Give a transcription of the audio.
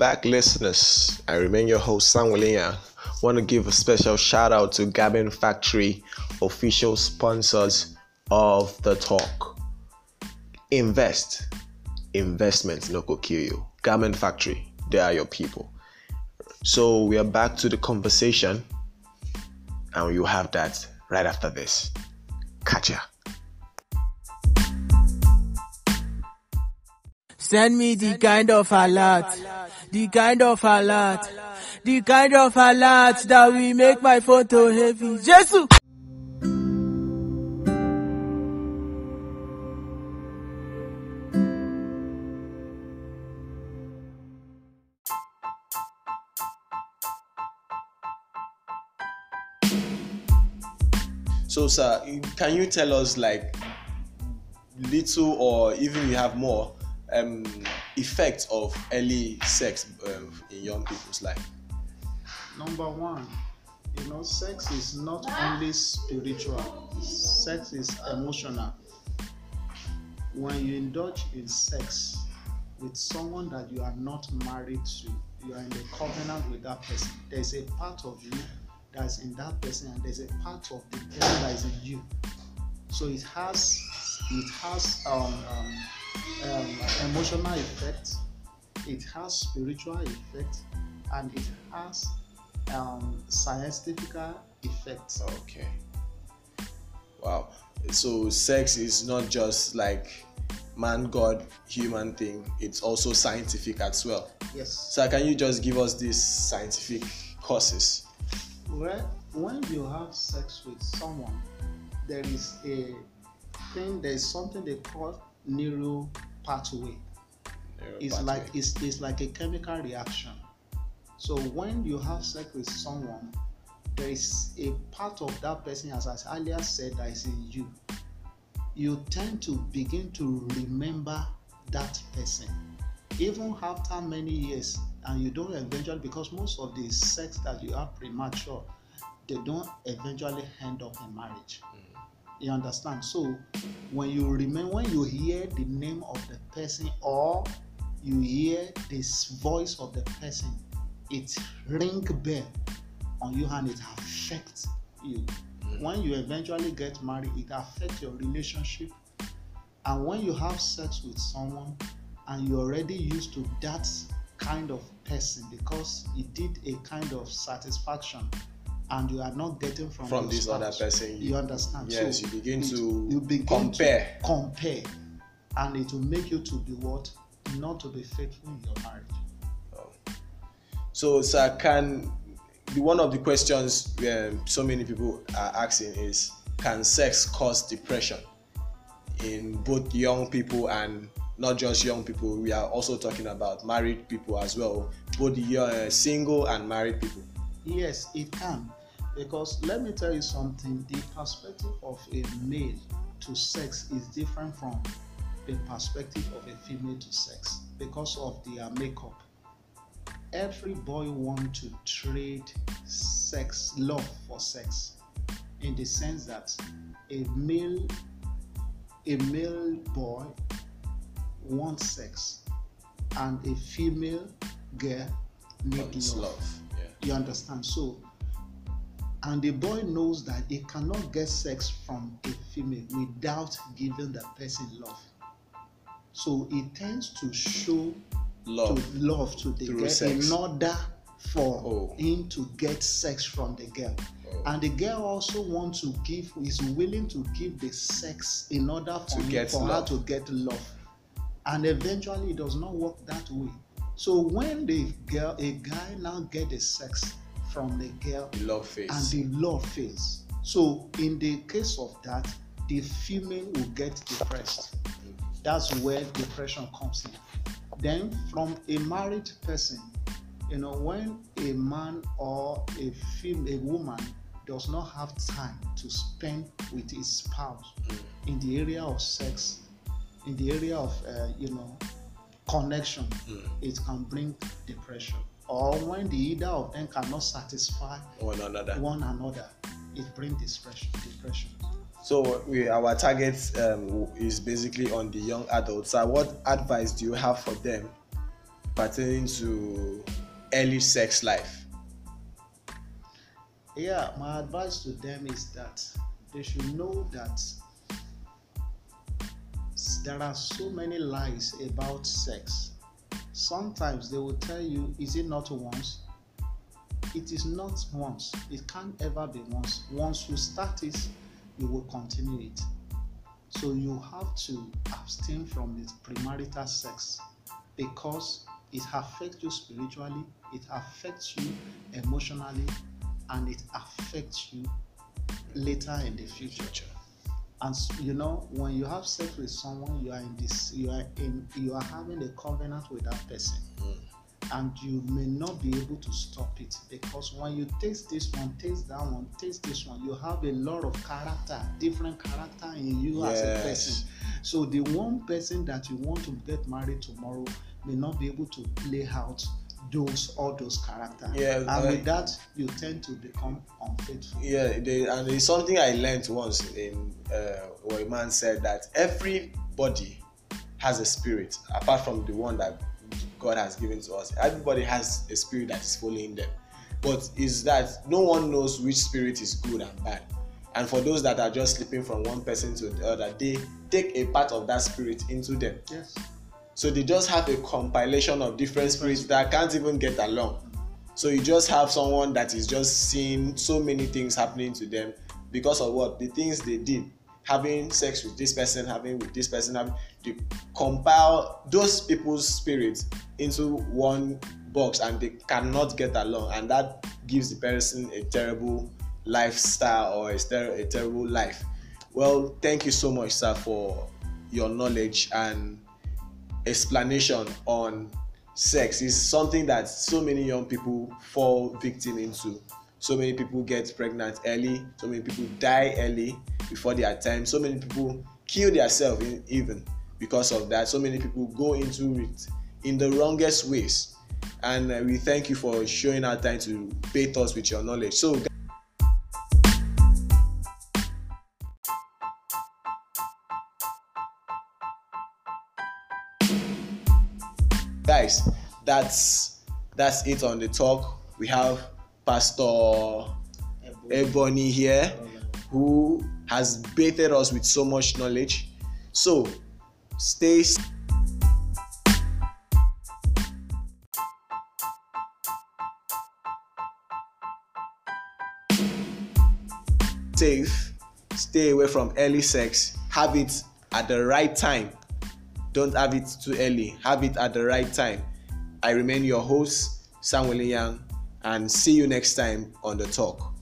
Back, listeners. I remain your host, Sam William. Want to give a special shout out to Gabin Factory, official sponsors of the talk. Invest. Investments no go kill you. Garment Factory, they are your people. So we are back to the conversation, and you have that right after this. Catch ya. Send me the kind of alert, the kind of alert, the kind of alert that will make my photo heavy. Jesus! So, sir, can you tell us like little or even you have more um, effects of early sex um, in young people's life? Number one, you know, sex is not only spiritual, sex is emotional. When you indulge in sex with someone that you are not married to, you are in a covenant with that person, there's a part of you that's in that person, and there's a part of the person that is in you. So it has it has um, um, um, emotional effect, it has spiritual effect, and it has um, scientific effects. Okay. Wow. So sex is not just like man god human thing, it's also scientific as well. Yes. So can you just give us these scientific causes? Well, when you have sex with someone, there is a thing, there is something they call neural pathway. It's Neuropathy. like it's, it's like a chemical reaction. So when you have sex with someone, there is a part of that person, as I earlier said, that is in you. You tend to begin to remember that person, even after many years, and you don't eventually because most of the sex that you have premature, they don't eventually end up in marriage. Mm. You understand? So when you remember, when you hear the name of the person or you hear this voice of the person, it ring bell on you and it affects you. Mm. When you eventually get married, it affects your relationship. And when you have sex with someone and you're already used to that kind of person because it did a kind of satisfaction and you are not getting from, From this other person, You understand? yes, you begin to you begin compare. to compare, and it will make you to be what not to be faithful in your marriage. So, sir, can the one of the questions um, so many people are asking is can sex cause depression in both young people and not just young people? We are also talking about married people as well, both the uh, single and married people. Yes, it can. Because let me tell you something the perspective of a male to sex is different from the perspective of a female to sex because of their makeup. Every boy want to trade sex, love for sex, in the sense that a male, a male boy wants sex, and a female girl need It's love. love. Yeah. You understand? So, and the boy knows that he cannot get sex from a female without giving the person love. So he tends to show Love. to love to the Through girl sex. in order for Oh. him to get sex from the girl. Oh. And the girl also wants to give, is willing to give the sex in order for, To him- get for her to get love. And eventually it does not work that way. So when the girl, a guy now get the sex from the girl, The love phase. and the love fails. So in the case of that, the female will get depressed. That's where depression comes in. Then from a married person, you know, when a man or a female, a woman does not have time to spend with his spouse in the area of sex, in the area of uh, you know connection, it can bring depression. Or when the either of them cannot satisfy one another. one another, it brings depression. Depression. So we, our target um, is basically on the young adults. So what advice do you have for them, pertaining to early sex life? Yeah, my advice to them is that they should know that there are so many lies about sex. Sometimes they will tell you, is it not once? It is not once. It can't ever be once. Once you start it, you will continue it. So you have to abstain from this premarital sex because it affects you spiritually, it affects you emotionally, and it affects you later in the future. And you know, when you have sex with someone, you are in this, you are in, you are having a covenant with that person. Mm and you may not be able to stop it because when you taste this one, taste that one, taste this one, you have a lot of character, different character in you yes. as a person. So the one person that you want to get married tomorrow may not be able to play out those all those characters. Yeah, and with that, you tend to become unfaithful. Yeah, they, and it's something I learned once in uh, where a man said that everybody has a spirit apart from the one that God has given to us. Everybody has a spirit that is following them. But is that no one knows which spirit is good and bad. And for those that are just slipping from one person to the other, they take a part of that spirit into them. Yes. So they just have a compilation of different spirits that can't even get along. So you just have someone that is just seeing so many things happening to them because of what the things they did having sex with this person, having with this person, having to compile those people's spirits into one box and they cannot get along and that gives the person a terrible lifestyle or a, ter- a terrible life. Well, thank you so much, sir, for your knowledge and explanation on sex. It's something that so many young people fall victim into. So many people get pregnant early, so many people die early before their time, so many people kill themselves even because of that. So many people go into it in the wrongest ways. And uh, we thank you for showing our time to bait us with your knowledge. So, guys, that's that's it on the talk. We have Pastor Ebony here, who has baited us with so much knowledge. So, stay. safe stay away from early sex have it at the right time don't have it too early. Have it at the right time. I remain your host samuel young and see you next time on the talk